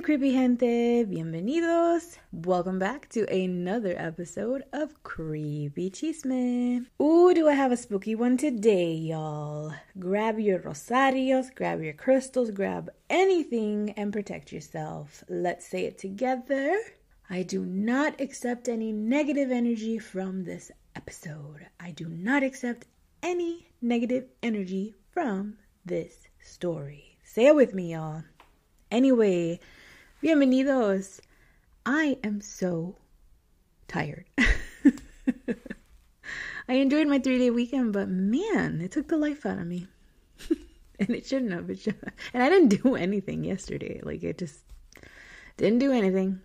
Creepy gente. Bienvenidos. Welcome back to another episode of Creepy Chisme. Ooh, do I have a spooky one today, y'all? Grab your rosarios, grab your crystals, grab anything and protect yourself. Let's say it together. I do not accept any negative energy from this episode. I do not accept any negative energy from this story. Say it with me, y'all. Anyway, bienvenidos. I am so tired. I enjoyed my three day weekend, but man, it took the life out of me. and it shouldn't have. It should have. And I didn't do anything yesterday. Like, it just didn't do anything.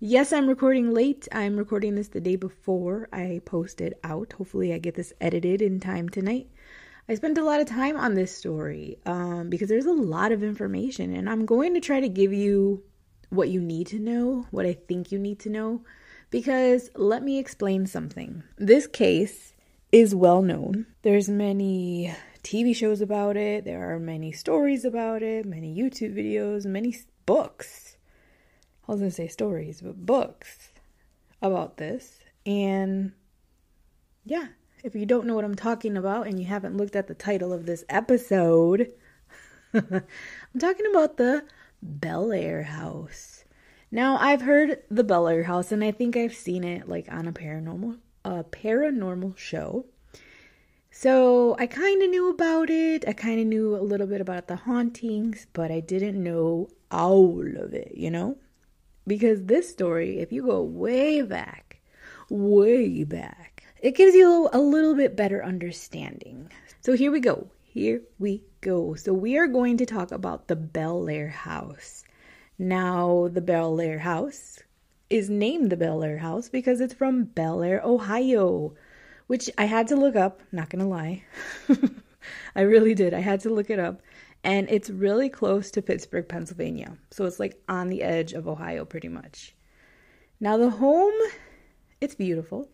Yes, I'm recording late. I'm recording this the day before I post it out. Hopefully, I get this edited in time tonight. I spent a lot of time on this story um, because there's a lot of information, and I'm going to try to give you what you need to know, what I think you need to know. Because let me explain something. This case is well known. There's many TV shows about it, there are many stories about it, many YouTube videos, many books. I was going to say stories, but books about this. And yeah, if you don't know what I'm talking about and you haven't looked at the title of this episode, I'm talking about the Bel Air house. Now, I've heard the Bel Air house and I think I've seen it like on a paranormal a paranormal show. So, I kind of knew about it. I kind of knew a little bit about the hauntings, but I didn't know all of it, you know? Because this story, if you go way back, way back, it gives you a little bit better understanding. So here we go. Here we go. So we are going to talk about the Bel Air House. Now, the Bel Air House is named the Bel Air House because it's from Bel Air, Ohio, which I had to look up, not gonna lie. I really did. I had to look it up. And it's really close to Pittsburgh, Pennsylvania. So it's like on the edge of Ohio, pretty much. Now, the home, it's beautiful.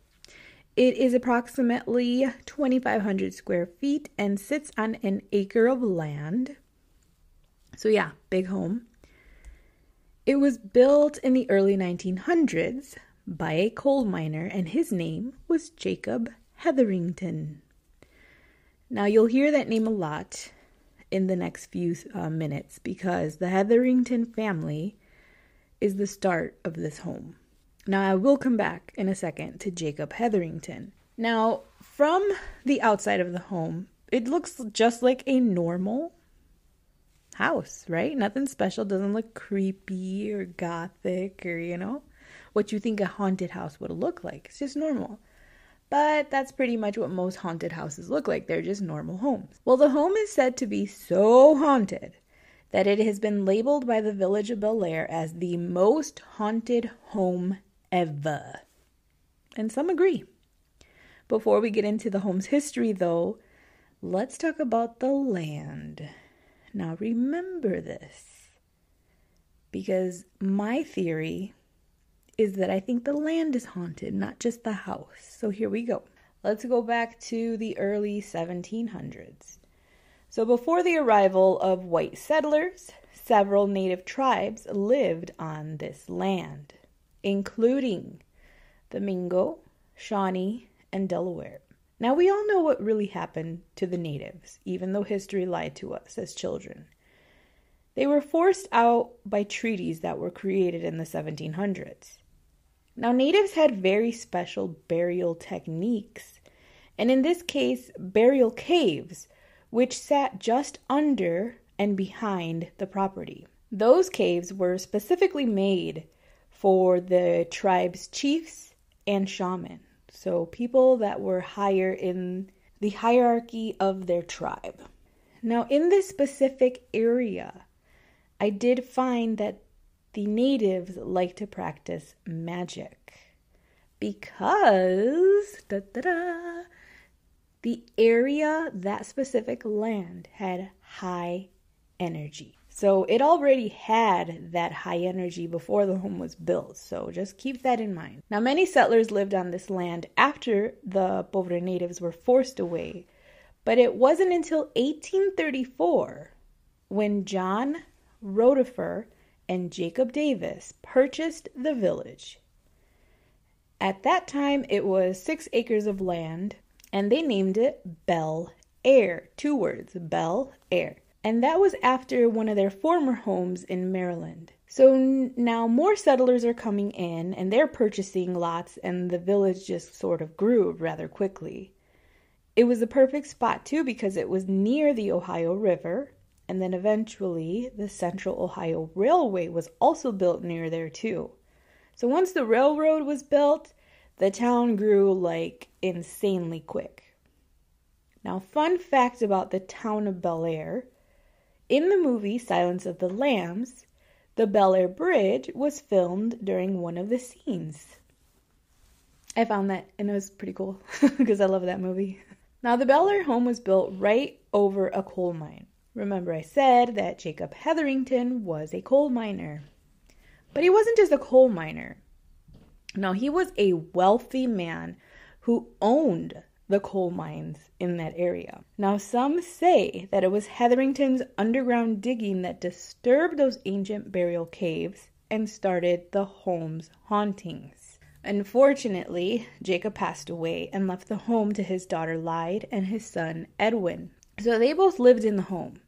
It is approximately 2,500 square feet and sits on an acre of land. So, yeah, big home. It was built in the early 1900s by a coal miner, and his name was Jacob Hetherington. Now, you'll hear that name a lot in the next few uh, minutes because the Hetherington family is the start of this home. Now, I will come back in a second to Jacob Hetherington. Now, from the outside of the home, it looks just like a normal house, right? Nothing special, doesn't look creepy or gothic or, you know, what you think a haunted house would look like. It's just normal. But that's pretty much what most haunted houses look like. They're just normal homes. Well, the home is said to be so haunted that it has been labeled by the village of Bel Air as the most haunted home ever. And some agree. Before we get into the home's history, though, let's talk about the land. Now, remember this because my theory is that I think the land is haunted, not just the house. So here we go. Let's go back to the early 1700s. So, before the arrival of white settlers, several native tribes lived on this land including the Mingo, Shawnee, and Delaware. Now, we all know what really happened to the natives, even though history lied to us as children. They were forced out by treaties that were created in the 1700s. Now, natives had very special burial techniques, and in this case, burial caves, which sat just under and behind the property. Those caves were specifically made for the tribe's chiefs and shaman. So, people that were higher in the hierarchy of their tribe. Now, in this specific area, I did find that the natives like to practice magic because da, da, da, the area, that specific land, had high energy. So it already had that high energy before the home was built. So just keep that in mind. Now, many settlers lived on this land after the Pobre natives were forced away, but it wasn't until 1834 when John Rodefer and Jacob Davis purchased the village. At that time, it was six acres of land, and they named it Bel Air. Two words, Bel Air. And that was after one of their former homes in Maryland. So now more settlers are coming in and they're purchasing lots, and the village just sort of grew rather quickly. It was a perfect spot too because it was near the Ohio River, and then eventually the Central Ohio Railway was also built near there too. So once the railroad was built, the town grew like insanely quick. Now, fun fact about the town of Bel Air in the movie Silence of the Lambs, the Bel Air Bridge was filmed during one of the scenes. I found that and it was pretty cool because I love that movie. Now, the Bel Air home was built right over a coal mine. Remember, I said that Jacob Hetherington was a coal miner. But he wasn't just a coal miner. No, he was a wealthy man who owned the coal mines in that area. Now, some say that it was Hetherington's underground digging that disturbed those ancient burial caves and started the home's hauntings. Unfortunately, Jacob passed away and left the home to his daughter Lyde and his son Edwin. So they both lived in the home.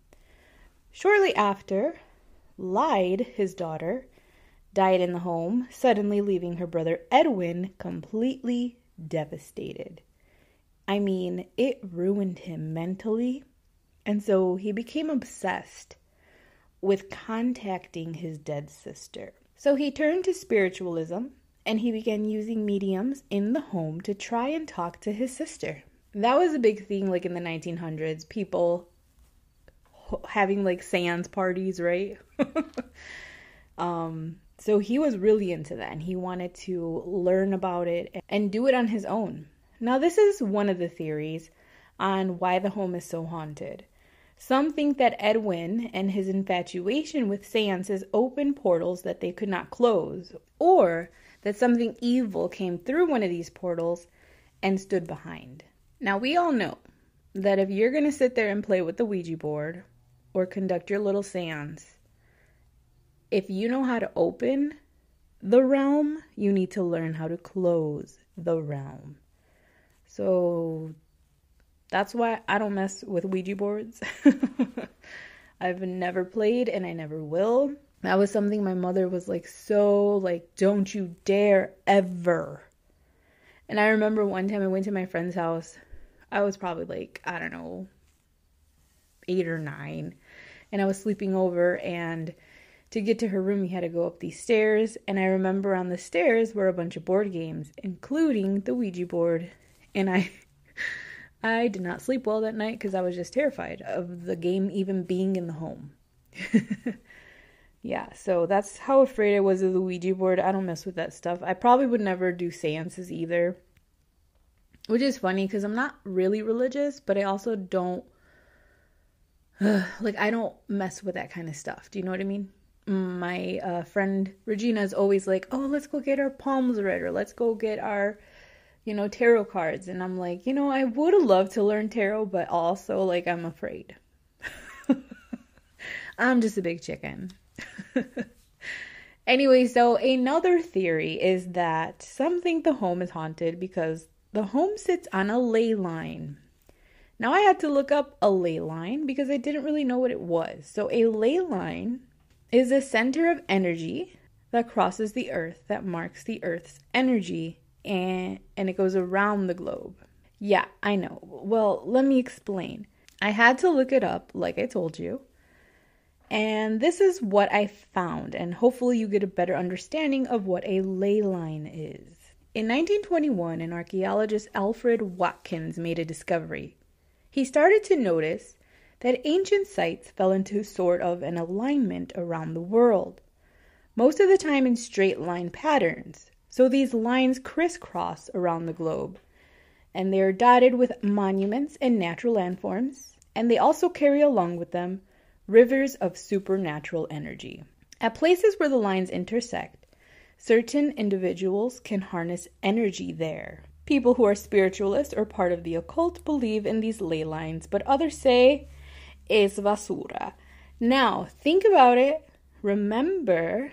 Shortly after, Lyde, his daughter, died in the home, suddenly leaving her brother Edwin completely devastated. I mean, it ruined him mentally, and so he became obsessed with contacting his dead sister. So he turned to spiritualism and he began using mediums in the home to try and talk to his sister. That was a big thing like in the 1900s, people having like seance parties, right? um so he was really into that and he wanted to learn about it and do it on his own. Now, this is one of the theories on why the home is so haunted. Some think that Edwin and his infatuation with seances opened portals that they could not close, or that something evil came through one of these portals and stood behind. Now, we all know that if you're going to sit there and play with the Ouija board or conduct your little seance, if you know how to open the realm, you need to learn how to close the realm. So that's why I don't mess with Ouija boards. I've never played and I never will. That was something my mother was like, so, like, don't you dare ever. And I remember one time I went to my friend's house. I was probably like, I don't know, eight or nine. And I was sleeping over and to get to her room, you had to go up these stairs, and I remember on the stairs were a bunch of board games, including the Ouija board. And I I did not sleep well that night because I was just terrified of the game even being in the home. yeah, so that's how afraid I was of the Ouija board. I don't mess with that stuff. I probably would never do seances either. Which is funny because I'm not really religious, but I also don't like I don't mess with that kind of stuff. Do you know what I mean? my uh, friend Regina is always like, "Oh, let's go get our palms read, or let's go get our, you know, tarot cards." And I'm like, you know, I would loved to learn tarot, but also like I'm afraid. I'm just a big chicken. anyway, so another theory is that some think the home is haunted because the home sits on a ley line. Now I had to look up a ley line because I didn't really know what it was. So a ley line is a center of energy that crosses the earth that marks the earth's energy and and it goes around the globe. Yeah, I know. Well, let me explain. I had to look it up like I told you. And this is what I found and hopefully you get a better understanding of what a ley line is. In 1921, an archaeologist Alfred Watkins made a discovery. He started to notice that ancient sites fell into sort of an alignment around the world. most of the time in straight line patterns. So these lines crisscross around the globe, and they are dotted with monuments and natural landforms, and they also carry along with them rivers of supernatural energy. At places where the lines intersect, certain individuals can harness energy there. People who are spiritualists or part of the occult believe in these ley lines, but others say es basura. Now, think about it. Remember,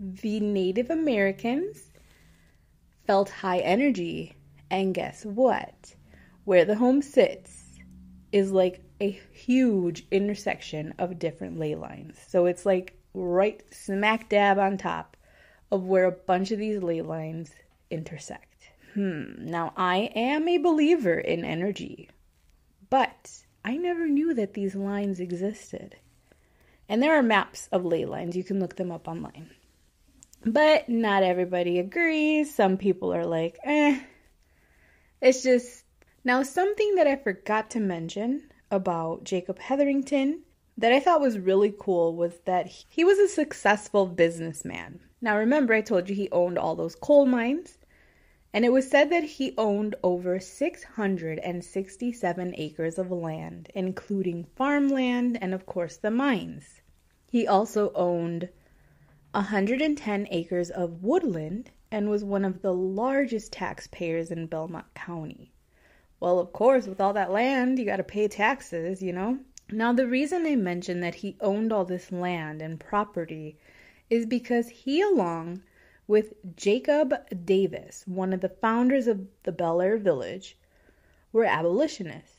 the Native Americans felt high energy, and guess what? Where the home sits is like a huge intersection of different ley lines. So it's like right smack dab on top of where a bunch of these ley lines intersect. Hmm, now I am a believer in energy, but I never knew that these lines existed. And there are maps of ley lines, you can look them up online. But not everybody agrees. Some people are like, eh. It's just. Now, something that I forgot to mention about Jacob Hetherington that I thought was really cool was that he was a successful businessman. Now, remember, I told you he owned all those coal mines, and it was said that he owned over 667 acres of land, including farmland and, of course, the mines. He also owned 110 acres of woodland and was one of the largest taxpayers in Belmont County. Well, of course, with all that land, you got to pay taxes, you know? Now, the reason I mention that he owned all this land and property is because he, along with Jacob Davis, one of the founders of the Bel Air Village, were abolitionists.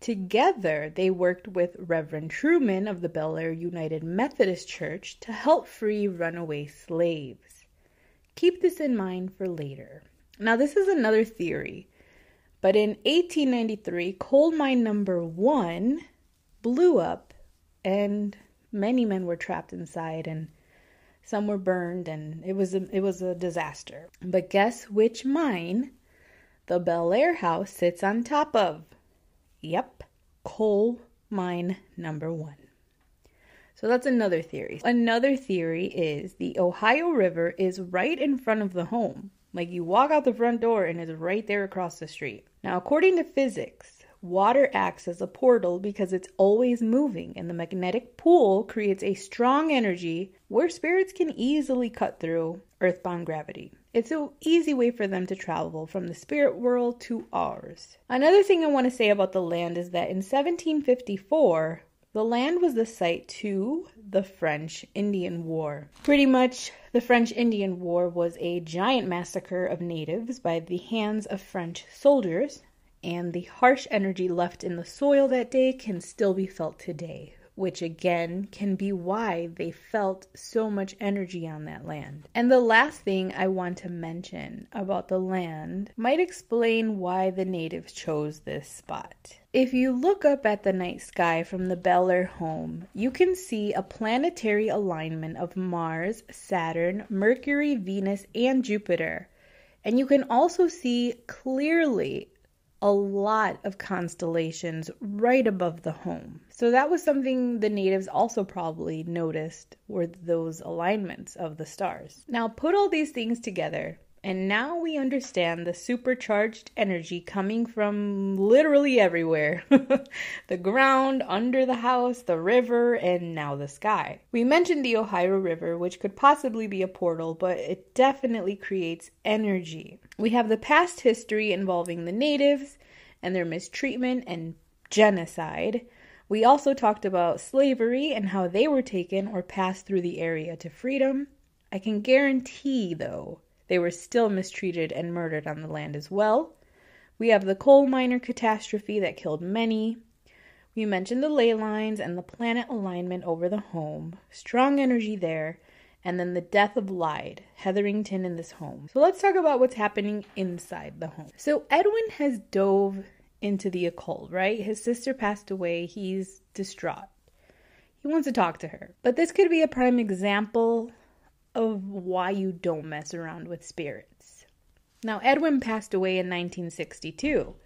Together, they worked with Reverend Truman of the Bel Air United Methodist Church to help free runaway slaves. Keep this in mind for later. Now, this is another theory but in 1893, coal mine number one blew up, and many men were trapped inside, and some were burned, and it was a, it was a disaster. But guess which mine the Bel Air house sits on top of? Yep, coal mine number one. So that's another theory. Another theory is the Ohio River is right in front of the home. Like you walk out the front door and it's right there across the street. Now, according to physics, water acts as a portal because it's always moving, and the magnetic pool creates a strong energy where spirits can easily cut through earthbound gravity. It's an easy way for them to travel from the spirit world to ours. Another thing I want to say about the land is that in 1754, the land was the site to the French Indian War. Pretty much, the French Indian War was a giant massacre of natives by the hands of French soldiers, and the harsh energy left in the soil that day can still be felt today which again can be why they felt so much energy on that land. And the last thing I want to mention about the land might explain why the natives chose this spot. If you look up at the night sky from the Bel Air home, you can see a planetary alignment of Mars, Saturn, Mercury, Venus, and Jupiter. And you can also see clearly a lot of constellations right above the home. So that was something the natives also probably noticed were those alignments of the stars. Now put all these things together and now we understand the supercharged energy coming from literally everywhere the ground, under the house, the river, and now the sky. We mentioned the Ohio River, which could possibly be a portal, but it definitely creates energy. We have the past history involving the natives and their mistreatment and genocide. We also talked about slavery and how they were taken or passed through the area to freedom. I can guarantee, though, they were still mistreated and murdered on the land as well. We have the coal miner catastrophe that killed many. We mentioned the ley lines and the planet alignment over the home, strong energy there, and then the death of Lyde, Hetherington in this home. So let's talk about what's happening inside the home. So Edwin has dove into the occult, right? His sister passed away, he's distraught. He wants to talk to her. But this could be a prime example of why you don't mess around with spirits. Now, Edwin passed away in 1962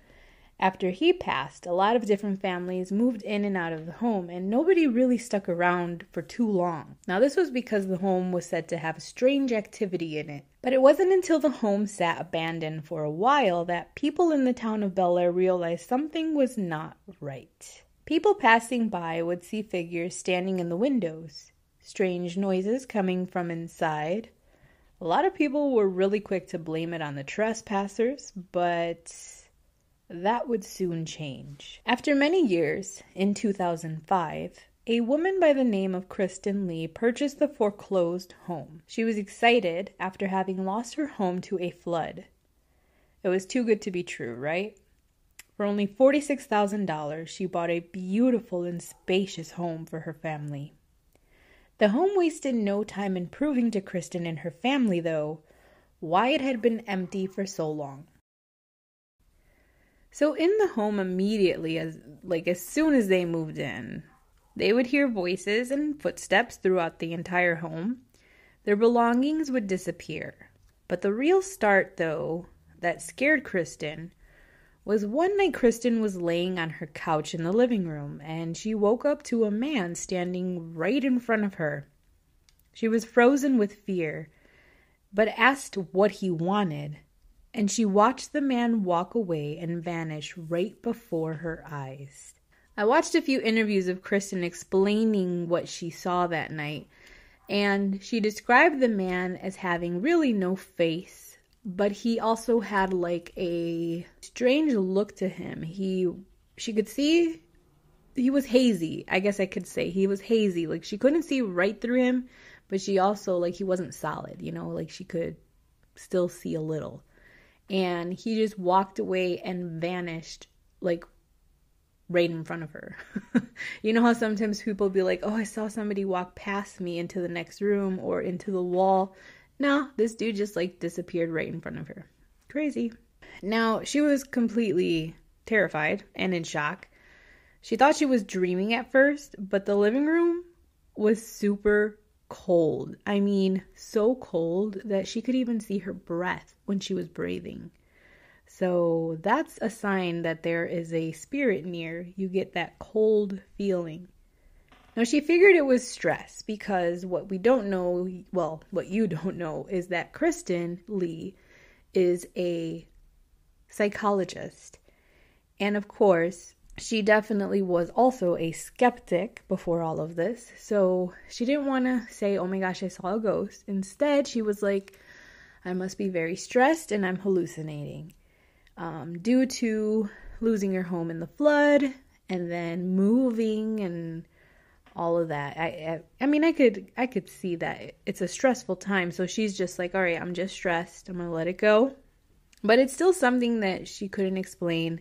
After he passed, a lot of different families moved in and out of the home, and nobody really stuck around for too long. Now, this was because the home was said to have strange activity in it. But it wasn't until the home sat abandoned for a while that people in the town of Bel Air realized something was not right. People passing by would see figures standing in the windows, strange noises coming from inside. A lot of people were really quick to blame it on the trespassers, but that would soon change. After many years, in 2005, a woman by the name of Kristen Lee purchased the foreclosed home. She was excited after having lost her home to a flood. It was too good to be true, right? For only $46,000, she bought a beautiful and spacious home for her family. The home wasted no time in proving to Kristen and her family, though, why it had been empty for so long. So in the home immediately as like as soon as they moved in, they would hear voices and footsteps throughout the entire home. Their belongings would disappear. But the real start though that scared Kristen was one night Kristen was laying on her couch in the living room and she woke up to a man standing right in front of her. She was frozen with fear, but asked what he wanted and she watched the man walk away and vanish right before her eyes. I watched a few interviews of Kristen explaining what she saw that night, and she described the man as having really no face, but he also had like a strange look to him. He she could see he was hazy. I guess I could say he was hazy. Like she couldn't see right through him, but she also like he wasn't solid, you know, like she could still see a little and he just walked away and vanished like right in front of her. you know how sometimes people be like, "Oh, I saw somebody walk past me into the next room or into the wall." No, this dude just like disappeared right in front of her. Crazy. Now, she was completely terrified and in shock. She thought she was dreaming at first, but the living room was super cold. I mean, so cold that she could even see her breath when she was breathing. So that's a sign that there is a spirit near. You get that cold feeling. Now, she figured it was stress because what we don't know, well, what you don't know, is that Kristen Lee is a psychologist. And of course, she definitely was also a skeptic before all of this. So she didn't want to say, oh my gosh, I saw a ghost. Instead, she was like, I must be very stressed and I'm hallucinating um, due to losing her home in the flood and then moving and all of that. I, I, I mean I could I could see that it's a stressful time. So she's just like, "All right, I'm just stressed. I'm going to let it go." But it's still something that she couldn't explain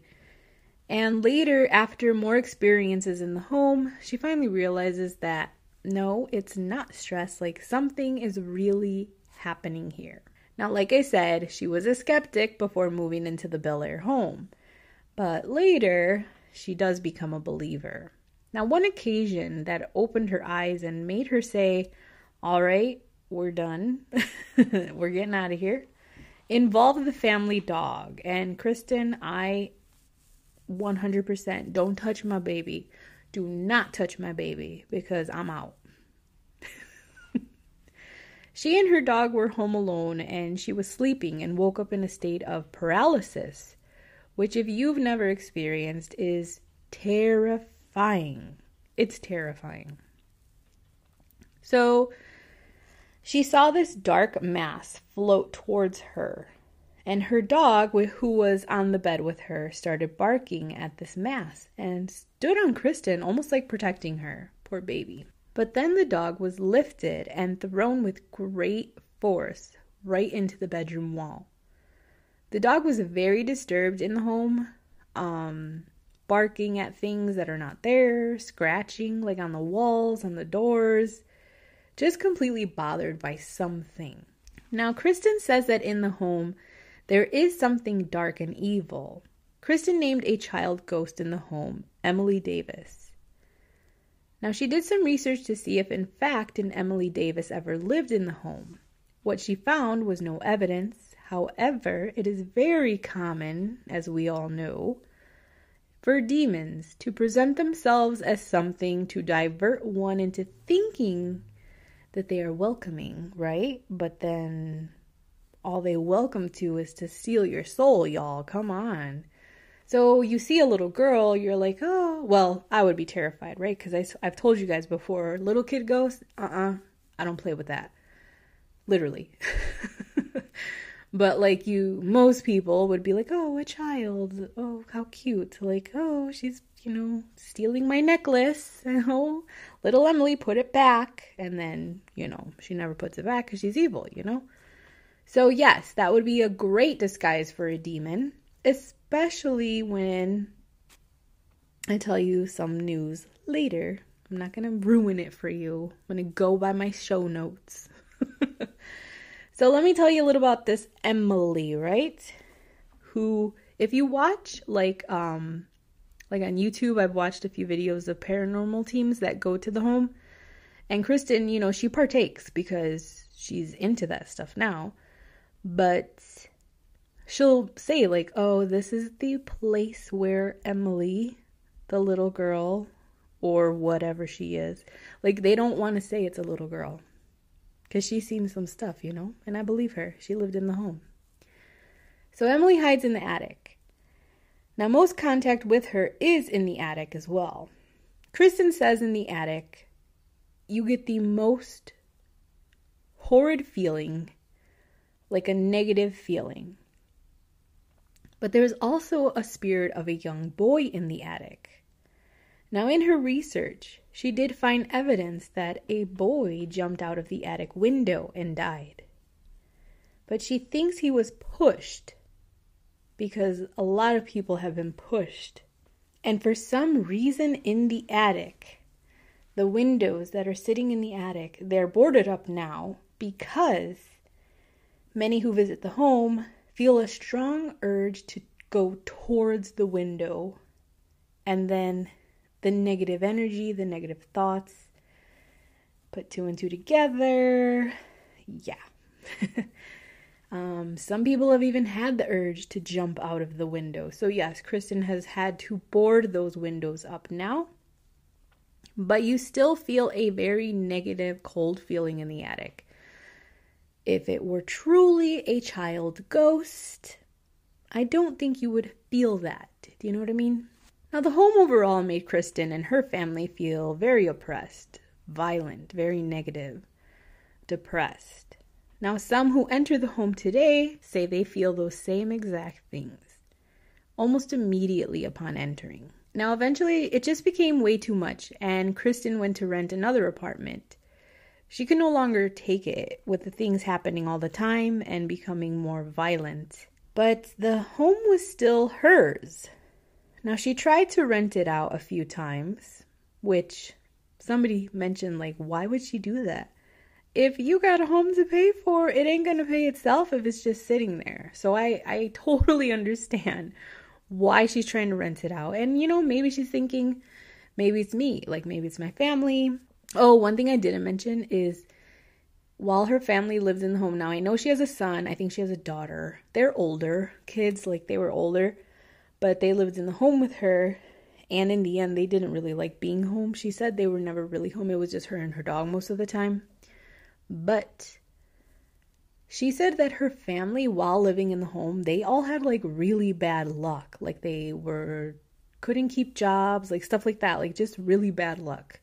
and later, after more experiences in the home, she finally realizes that no, it's not stress. Like something is really happening here. Now, like I said, she was a skeptic before moving into the Bel Air home. But later, she does become a believer. Now, one occasion that opened her eyes and made her say, All right, we're done. we're getting out of here, involved the family dog. And Kristen, I 100%. Don't touch my baby. Do not touch my baby because I'm out. she and her dog were home alone and she was sleeping and woke up in a state of paralysis, which, if you've never experienced, is terrifying. Fying it's terrifying. So she saw this dark mass float towards her and her dog, who was on the bed with her, started barking at this mass and stood on Kristen, almost like protecting her. Poor baby. But then the dog was lifted and thrown with great force right into the bedroom wall. The dog was very disturbed in the home, um, barking at things that are not there, scratching like on the walls, on the doors, just completely bothered by something. Now, Kristen says that in the home, there is something dark and evil. Kristen named a child ghost in the home Emily Davis. Now, she did some research to see if, in fact, an Emily Davis ever lived in the home. What she found was no evidence. However, it is very common, as we all know, for demons to present themselves as something to divert one into thinking that they are welcoming, right? But then all they welcome to is to steal your soul, y'all. Come on. So you see a little girl, you're like, oh, well, I would be terrified, right? Because I've told you guys before, little kid ghosts, uh uh-uh, uh, I don't play with that. Literally. but like you, most people would be like, oh, a child. Oh, how cute. Like, oh, she's, you know, stealing my necklace. Oh, little Emily put it back. And then, you know, she never puts it back because she's evil, you know? So, yes, that would be a great disguise for a demon, especially when I tell you some news later. I'm not going to ruin it for you. I'm going to go by my show notes. So, let me tell you a little about this Emily, right? Who, if you watch like, um, like on YouTube, I've watched a few videos of paranormal teams that go to the home. And Kristen, you know, she partakes because she's into that stuff now but she'll say like oh this is the place where emily the little girl or whatever she is like they don't want to say it's a little girl because she's seen some stuff you know? And i believe her. She lived in the home. So emily hides in the attic. Now most contact with her is in the attic as well. Kristen says in the attic you get the most horrid feeling like a negative feeling. But there's also a spirit of a young boy in the attic. Now, in her research, she did find evidence that a boy jumped out of the attic window and died. But she thinks he was pushed because a lot of people have been pushed. And for some reason in the attic, the windows that are sitting in the attic, they're boarded up now because Many who visit the home feel a strong urge to go towards the window, and then the negative energy, the negative thoughts, put two and two together. Yeah. um, some people have even had the urge to jump out of the window. So, yes, Kristen has had to board those windows up now. But you still feel a very negative, cold feeling in the attic if it were truly a child ghost, I don't think you would feel that. Do you know what I mean? Now, the home overall made Kristen and her family feel very oppressed, violent, very negative, depressed. Now, some who enter the home today say they feel those same exact things almost immediately upon entering. Now, eventually, it just became way too much, and Kristen went to rent another apartment she could no longer take it with the things happening all the time and becoming more violent. But the home was still hers. Now, she tried to rent it out a few times, which somebody mentioned, like, why would she do that? If you got a home to pay for, it ain't gonna pay itself if it's just sitting there. So I, I totally understand why she's trying to rent it out. And, you know, maybe she's thinking, maybe it's me, like, maybe it's my family, Oh, one thing I didn't mention is while her family lives in the home now, I know she has a son. I think she has a daughter. They're older kids, like they were older, but they lived in the home with her. And in the end, they didn't really like being home. She said they were never really home. It was just her and her dog most of the time. But she said that her family, while living in the home, they all had like really bad luck. Like they were, couldn't keep jobs, like stuff like that. Like just really bad luck.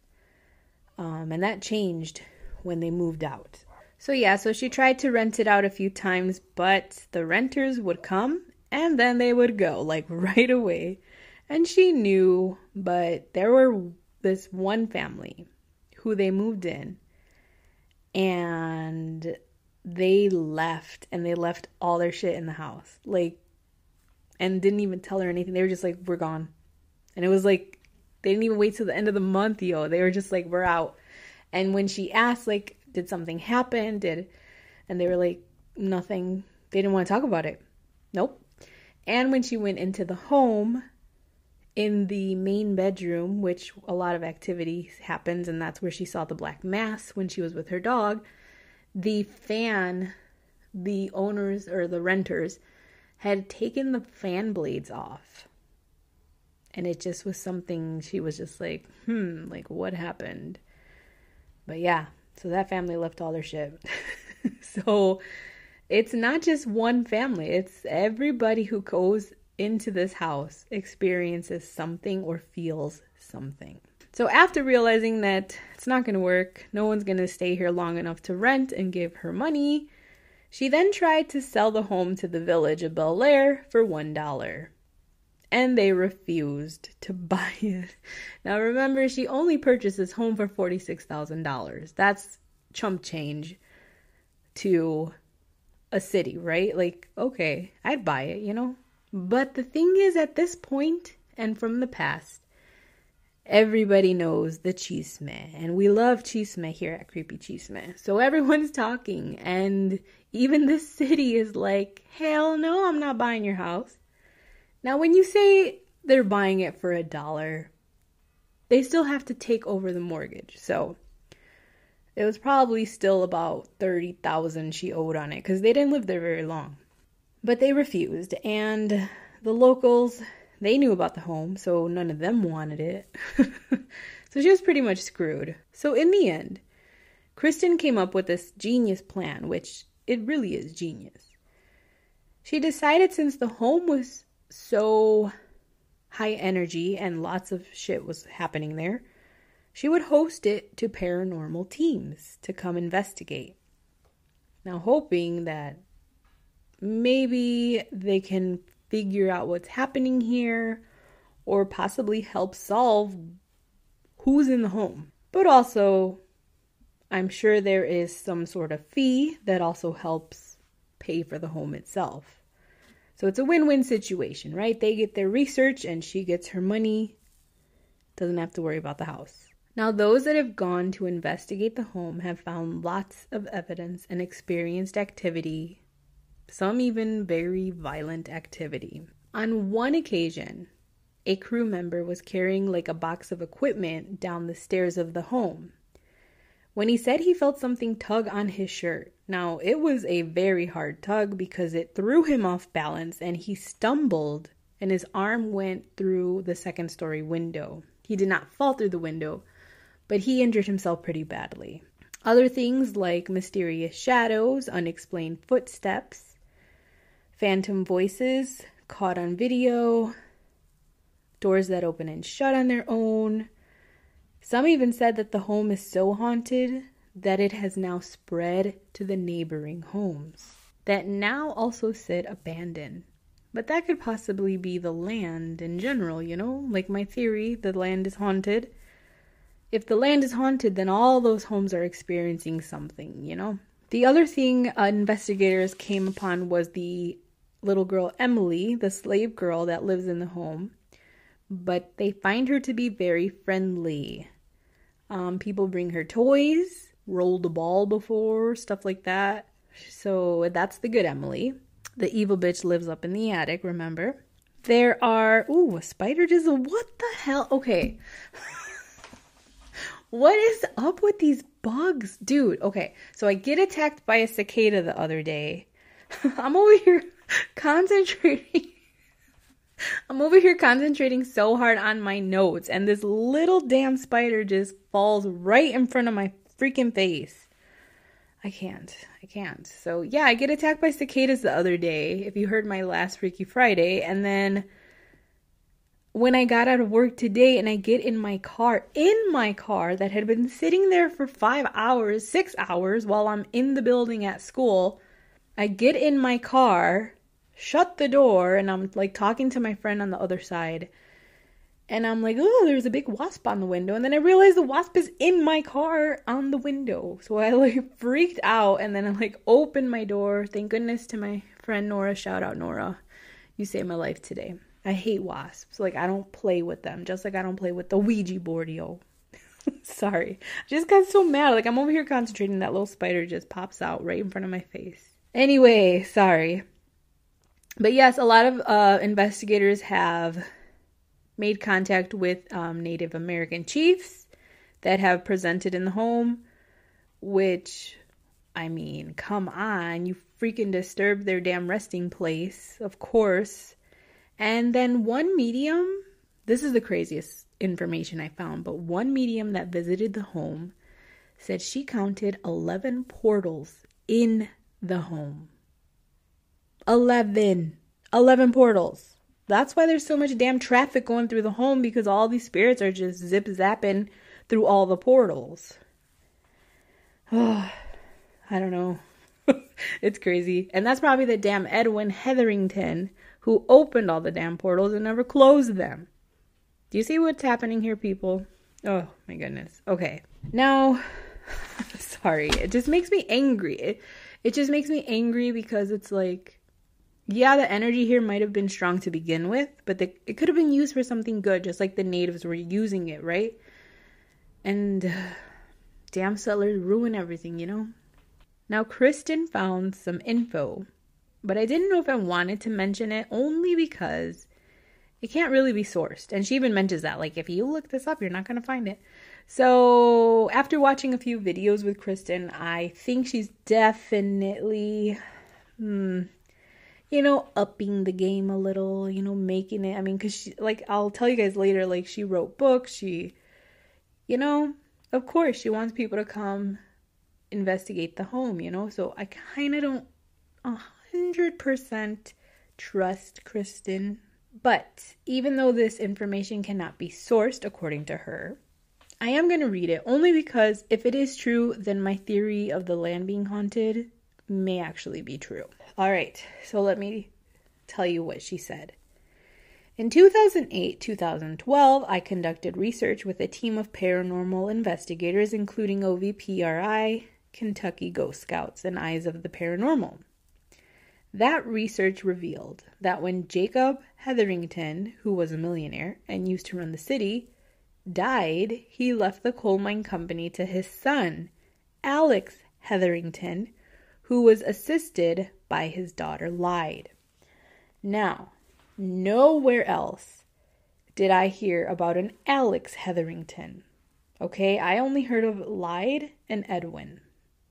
Um, and that changed when they moved out. So, yeah, so she tried to rent it out a few times, but the renters would come and then they would go, like right away. And she knew, but there were this one family who they moved in and they left and they left all their shit in the house. Like, and didn't even tell her anything. They were just like, we're gone. And it was like they didn't even wait till the end of the month, yo. They were just like, we're out. And when she asked, like, did something happen? Did, and they were like, nothing. They didn't want to talk about it. Nope. And when she went into the home, in the main bedroom, which a lot of activity happens, and that's where she saw the black mass when she was with her dog, the fan, the owners or the renters had taken the fan blades off And it just was something she was just like, hmm, like what happened? But yeah, so that family left all their shit. so it's not just one family, it's everybody who goes into this house experiences something or feels something. So after realizing that it's not going to work, no one's going to stay here long enough to rent and give her money, she then tried to sell the home to the village of Bel Air for $1. And they refused to buy it. Now remember, she only purchased this home for $46,000. That's chump change to a city, right? Like, okay, I'd buy it, you know? But the thing is, at this point and from the past, everybody knows the chisme, and we love chisme here at Creepy Chisme. So everyone's talking, and even the city is like, hell no, I'm not buying your house. Now, when you say they're buying it for a dollar, they still have to take over the mortgage. So it was probably still about 30,000 she owed on it because they didn't live there very long. But they refused, and the locals, they knew about the home, so none of them wanted it. so she was pretty much screwed. So in the end, Kristen came up with this genius plan, which it really is genius. She decided since the home was so high energy and lots of shit was happening there, she would host it to paranormal teams to come investigate. Now, hoping that maybe they can figure out what's happening here or possibly help solve who's in the home. But also, I'm sure there is some sort of fee that also helps pay for the home itself. So it's a win win situation, right? They get their research and she gets her money, doesn't have to worry about the house. Now, those that have gone to investigate the home have found lots of evidence and experienced activity some even very violent activity. On one occasion, a crew member was carrying like a box of equipment down the stairs of the home when he said he felt something tug on his shirt. Now, it was a very hard tug because it threw him off balance and he stumbled and his arm went through the second story window. He did not fall through the window, but he injured himself pretty badly. Other things like mysterious shadows, unexplained footsteps, phantom voices caught on video, doors that open and shut on their own. Some even said that the home is so haunted that it has now spread to the neighboring homes that now also sit abandoned. But that could possibly be the land in general, you know? Like my theory, the land is haunted. If the land is haunted, then all those homes are experiencing something, you know? The other thing uh, investigators came upon was the little girl Emily, the slave girl that lives in the home, but they find her to be very friendly. Um, people bring her toys, rolled a ball before, stuff like that. So that's the good Emily. The evil bitch lives up in the attic, remember? There are, ooh, a spider jizzle. What the hell? Okay. what is up with these bugs? Dude, okay. So I get attacked by a cicada the other day. I'm over here concentrating. I'm over here concentrating so hard on my notes, and this little damn spider just falls right in front of my freaking face. I can't. I can't. So, yeah, I get attacked by cicadas the other day, if you heard my last Freaky Friday. And then when I got out of work today and I get in my car, in my car that had been sitting there for five hours, six hours while I'm in the building at school, I get in my car shut the door and I'm like talking to my friend on the other side. And I'm like, oh, there's a big wasp on the window. And then I realized the wasp is in my car on the window. So I like freaked out and then I like opened my door. Thank goodness to my friend Nora. Shout out Nora. You saved my life today. I hate wasps. Like I don't play with them. Just like I don't play with the Ouija board, yo. Sorry. I just got so mad. Like I'm over here concentrating. That little spider just pops out right in front of my face. Anyway, sorry. But yes, a lot of uh, investigators have made contact with um, Native American chiefs that have presented in the home, which, I mean, come on, you freaking disturbed their damn resting place, of course. And then one medium This is the craziest information I found, but one medium that visited the home said she counted 11 portals in the home. 11. 11 portals. That's why there's so much damn traffic going through the home because all these spirits are just zip zapping through all the portals. Oh, I don't know. it's crazy. And that's probably the damn Edwin Hetherington who opened all the damn portals and never closed them. Do you see what's happening here, people? Oh my goodness. Okay. Now, sorry. It just makes me angry. It, it just makes me angry because it's like, yeah, the energy here might have been strong to begin with, but the, it could have been used for something good, just like the natives were using it, right? And uh, damn settlers ruin everything, you know? Now, Kristen found some info, but I didn't know if I wanted to mention it only because it can't really be sourced. And she even mentions that, like, if you look this up, you're not going to find it. So, after watching a few videos with Kristen, I think she's definitely, hmm, you know, upping the game a little, you know, making it. I mean, because she, like, I'll tell you guys later, like, she wrote books. She, you know, of course, she wants people to come investigate the home, you know? So I kind of don't a hundred percent trust Kristen. But even though this information cannot be sourced according to her, I am going to read it only because if it is true, then my theory of the land being haunted may actually be true. All right, so let me tell you what she said. In 2008 2012, I conducted research with a team of paranormal investigators, including OVPRI, Kentucky Ghost Scouts, and Eyes of the Paranormal. That research revealed that when Jacob Hetherington, who was a millionaire and used to run the city, died, he left the coal mine company to his son, Alex Hetherington, who was assisted by his daughter Lyde. Now, nowhere else did I hear about an Alex Hetherington. Okay, I only heard of Lyde and Edwin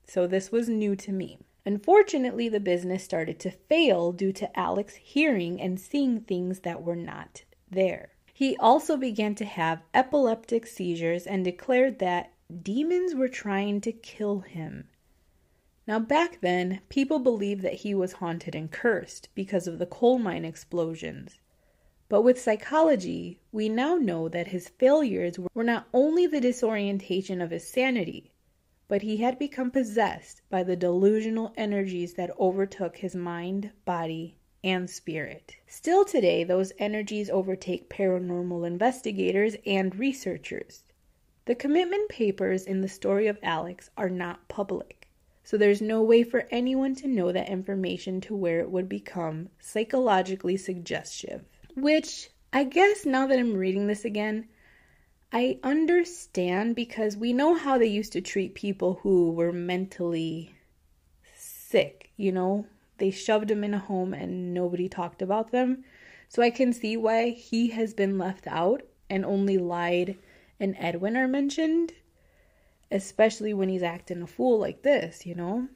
so this was new to me. Unfortunately, the business started to fail due to Alex hearing and seeing things that were not there. He also began to have epileptic seizures and declared that demons were trying to kill him. Now, back then, people believed that he was haunted and cursed because of the coal mine explosions. But with psychology, we now know that his failures were not only the disorientation of his sanity, but he had become possessed by the delusional energies that overtook his mind, body, and spirit. Still today, those energies overtake paranormal investigators and researchers. The commitment papers in the story of Alex are not public, so there's no way for anyone to know that information to where it would become psychologically suggestive. Which, I guess now that I'm reading this again, I understand because we know how they used to treat people who were mentally sick, you know? They shoved them in a home and nobody talked about them. So I can see why he has been left out and only Lyde and Edwin are mentioned, especially when he's acting a fool like this, you know?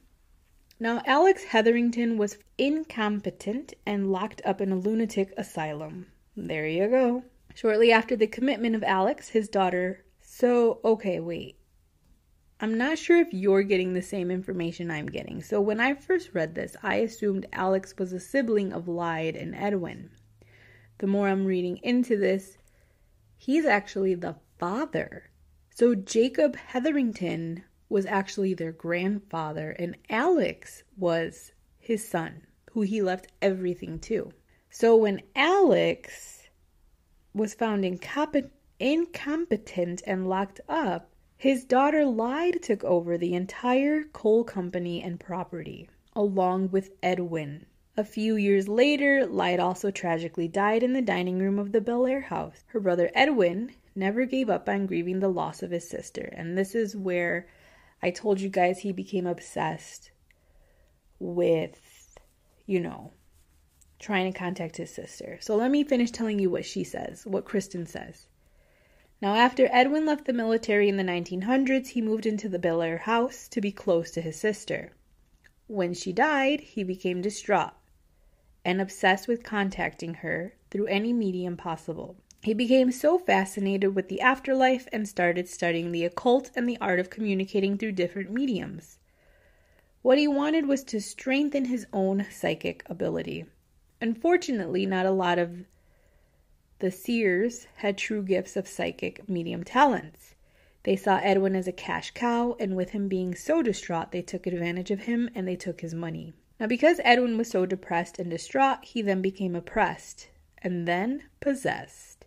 Now, Alex Hetherington was incompetent and locked up in a lunatic asylum. There you go. Shortly after the commitment of Alex, his daughter. So, okay, wait. I'm not sure if you're getting the same information I'm getting. So, when I first read this, I assumed Alex was a sibling of Lyde and Edwin. The more I'm reading into this, he's actually the father. So, Jacob Hetherington was actually their grandfather, and Alex was his son, who he left everything to. So, when Alex was found incompetent and locked up, his daughter Lyde took over the entire coal company and property, along with Edwin. A few years later, Lyde also tragically died in the dining room of the Bellaire house. Her brother Edwin never gave up on grieving the loss of his sister, and this is where I told you guys he became obsessed with, you know, trying to contact his sister. So let me finish telling you what she says, what Kristen says. Now, after Edwin left the military in the 1900s, he moved into the Bellaire house to be close to his sister. When she died, he became distraught and obsessed with contacting her through any medium possible. He became so fascinated with the afterlife and started studying the occult and the art of communicating through different mediums. What he wanted was to strengthen his own psychic ability. Unfortunately, not a lot of the seers had true gifts of psychic medium talents. They saw Edwin as a cash cow, and with him being so distraught, they took advantage of him and they took his money. Now, because Edwin was so depressed and distraught, he then became oppressed and then possessed.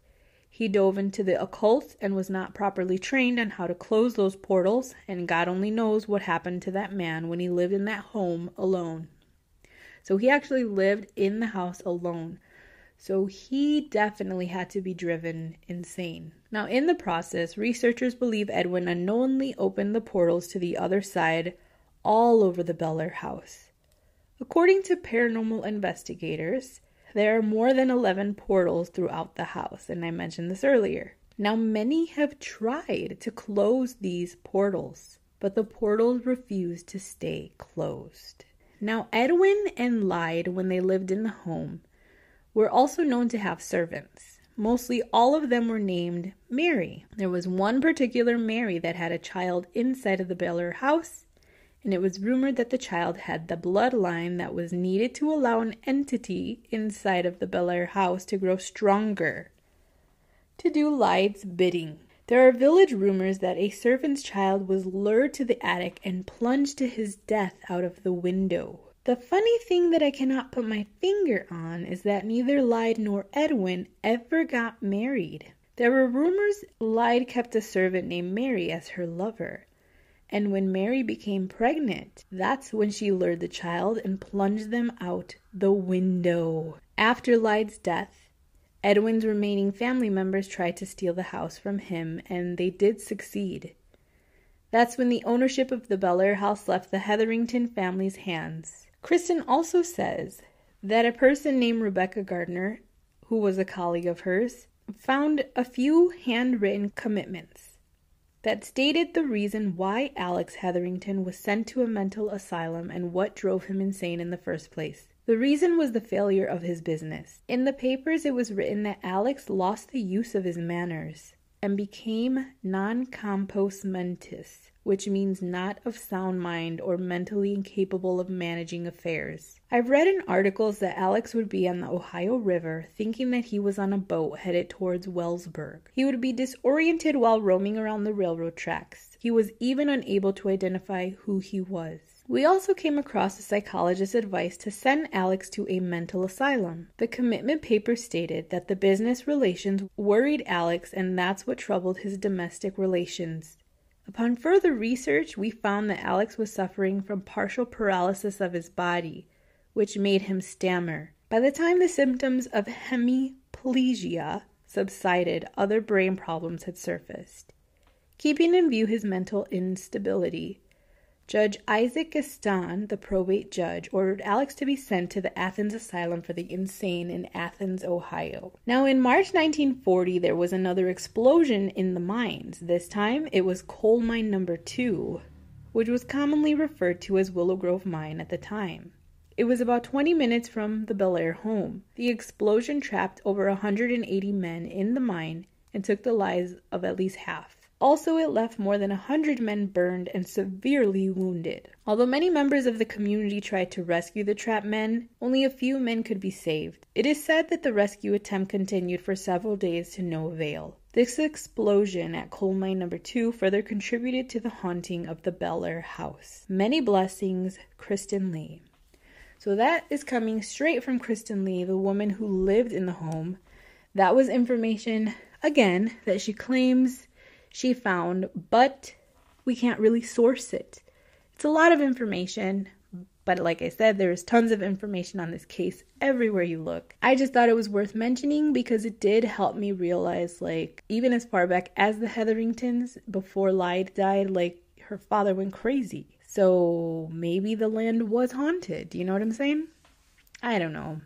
He dove into the occult and was not properly trained on how to close those portals, and God only knows what happened to that man when he lived in that home alone. So he actually lived in the house alone. So he definitely had to be driven insane. Now, in the process, researchers believe Edwin unknowingly opened the portals to the other side all over the Bellaire house. According to paranormal investigators, there are more than 11 portals throughout the house, and I mentioned this earlier. Now, many have tried to close these portals, but the portals refuse to stay closed. Now, Edwin and Lyde, when they lived in the home, were also known to have servants. Mostly all of them were named Mary. There was one particular Mary that had a child inside of the Bellaire house, and it was rumored that the child had the bloodline that was needed to allow an entity inside of the Bellaire house to grow stronger, to do Lyde's bidding. There are village rumors that a servant's child was lured to the attic and plunged to his death out of the window. The funny thing that I cannot put my finger on is that neither Lyde nor Edwin ever got married. There were rumors Lyde kept a servant named Mary as her lover. And when Mary became pregnant, that's when she lured the child and plunged them out the window. After Lyde's death, Edwin's remaining family members tried to steal the house from him, and they did succeed. That's when the ownership of the Bellaire house left the Hetherington family's hands. Kristen also says that a person named Rebecca Gardner, who was a colleague of hers, found a few handwritten commitments that stated the reason why Alex Hetherington was sent to a mental asylum and what drove him insane in the first place. The reason was the failure of his business. In the papers, it was written that Alex lost the use of his manners and became non compos mentis, which means not of sound mind or mentally incapable of managing affairs. I've read in articles that Alex would be on the Ohio River thinking that he was on a boat headed towards Wellsburg. He would be disoriented while roaming around the railroad tracks. He was even unable to identify who he was. We also came across a psychologist's advice to send Alex to a mental asylum. The commitment paper stated that the business relations worried Alex and that's what troubled his domestic relations. Upon further research, we found that Alex was suffering from partial paralysis of his body, which made him stammer. By the time the symptoms of hemiplegia subsided, other brain problems had surfaced. Keeping in view his mental instability, Judge Isaac Gaston, the probate judge, ordered Alex to be sent to the Athens Asylum for the Insane in Athens, Ohio. Now, in March 1940, there was another explosion in the mines. This time, it was coal mine number two, which was commonly referred to as Willow Grove Mine at the time. It was about 20 minutes from the Bellaire home. The explosion trapped over 180 men in the mine and took the lives of at least half. Also, it left more than a hundred men burned and severely wounded. Although many members of the community tried to rescue the trapped men, only a few men could be saved. It is said that the rescue attempt continued for several days to no avail. This explosion at coal mine number two further contributed to the haunting of the Bellaire house. Many blessings, Kristen Lee. So that is coming straight from Kristen Lee, the woman who lived in the home. That was information, again, that she claims she found, but we can't really source it. It's a lot of information, but like I said, there's tons of information on this case everywhere you look. I just thought it was worth mentioning because it did help me realize, like, even as far back as the Hetheringtons, before Lyde died, like, her father went crazy. So maybe the land was haunted. Do you know what I'm saying? I don't know.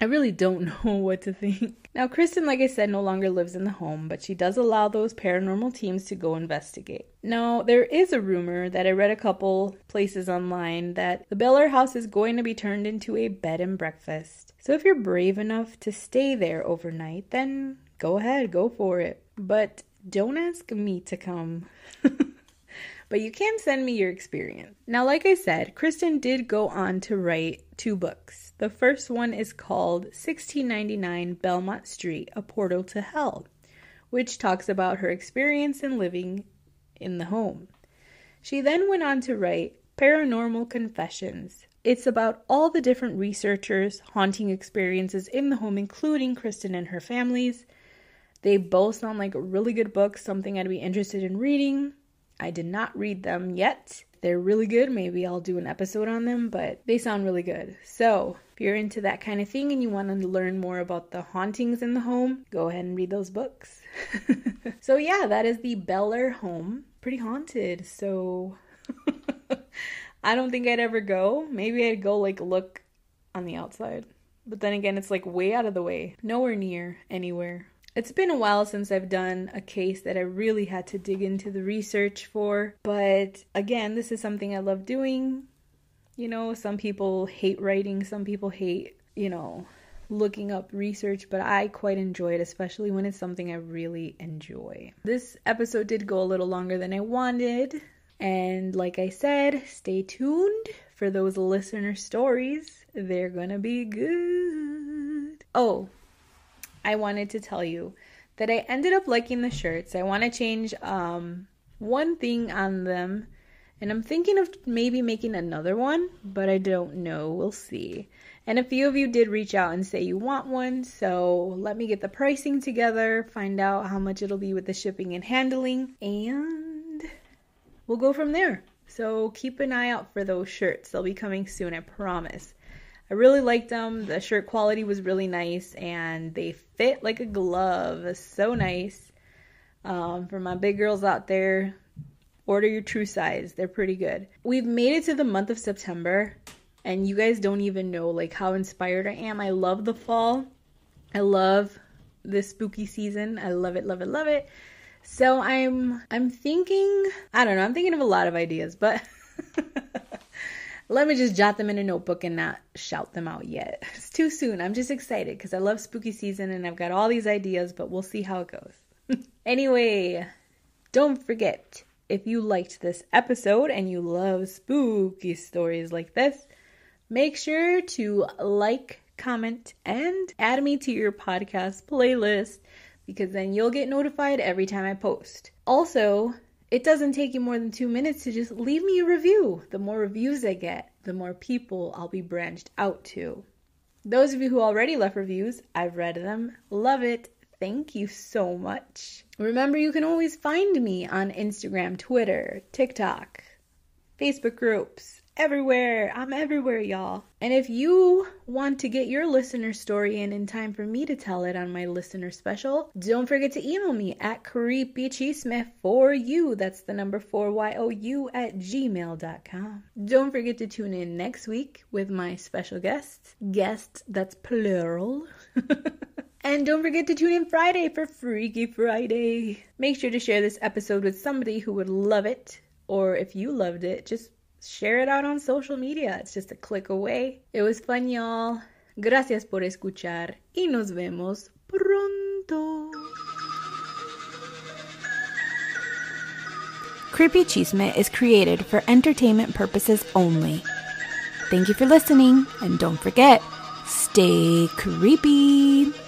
I really don't know what to think. Now, Kristen, like I said, no longer lives in the home, but she does allow those paranormal teams to go investigate. Now, there is a rumor that I read a couple places online that the Bellaire house is going to be turned into a bed and breakfast. So if you're brave enough to stay there overnight, then go ahead, go for it. But don't ask me to come. but you can send me your experience. Now, like I said, Kristen did go on to write two books. The first one is called 1699 Belmont Street A Portal to Hell, which talks about her experience in living in the home. She then went on to write Paranormal Confessions. It's about all the different researchers' haunting experiences in the home, including Kristen and her families. They both sound like really good books, something I'd be interested in reading. I did not read them yet. They're really good. Maybe I'll do an episode on them, but they sound really good. So, if you're into that kind of thing and you want to learn more about the hauntings in the home, go ahead and read those books. so, yeah, that is the Beller home. Pretty haunted. So, I don't think I'd ever go. Maybe I'd go like look on the outside. But then again, it's like way out of the way, nowhere near anywhere. It's been a while since I've done a case that I really had to dig into the research for, but again, this is something I love doing. You know, some people hate writing, some people hate, you know, looking up research, but I quite enjoy it, especially when it's something I really enjoy. This episode did go a little longer than I wanted, and like I said, stay tuned for those listener stories. They're gonna be good. Oh, I wanted to tell you that I ended up liking the shirts. I want to change um, one thing on them, and I'm thinking of maybe making another one, but I don't know. We'll see. And a few of you did reach out and say you want one, so let me get the pricing together, find out how much it'll be with the shipping and handling, and we'll go from there. So keep an eye out for those shirts. They'll be coming soon, I promise. I really liked them. The shirt quality was really nice and they fit like a glove. So nice. Um, for my big girls out there, order your true size. They're pretty good. We've made it to the month of September and you guys don't even know like how inspired I am. I love the fall. I love this spooky season. I love it, love it, love it. So I'm I'm thinking, I don't know, I'm thinking of a lot of ideas, but let me just jot them in a notebook and not shout them out yet. It's too soon. I'm just excited because I love spooky season and I've got all these ideas, but we'll see how it goes. anyway, don't forget if you liked this episode and you love spooky stories like this, make sure to like, comment, and add me to your podcast playlist because then you'll get notified every time I post. Also, it doesn't take you more than two minutes to just leave me a review. The more reviews I get, the more people I'll be branched out to. Those of you who already left reviews, I've read them. Love it. Thank you so much. Remember, you can always find me on Instagram, Twitter, TikTok, Facebook groups, everywhere. I'm everywhere, y'all. And if you want to get your listener story in in time for me to tell it on my listener special, don't forget to email me at creepychisme for you. That's the number 4you at gmail.com. Don't forget to tune in next week with my special guests. Guests, that's plural. And don't forget to tune in Friday for Freaky Friday. Make sure to share this episode with somebody who would love it. Or if you loved it, just share it out on social media. It's just a click away. It was fun, y'all. Gracias por escuchar y nos vemos pronto. Creepy Chisme is created for entertainment purposes only. Thank you for listening, and don't forget, stay creepy.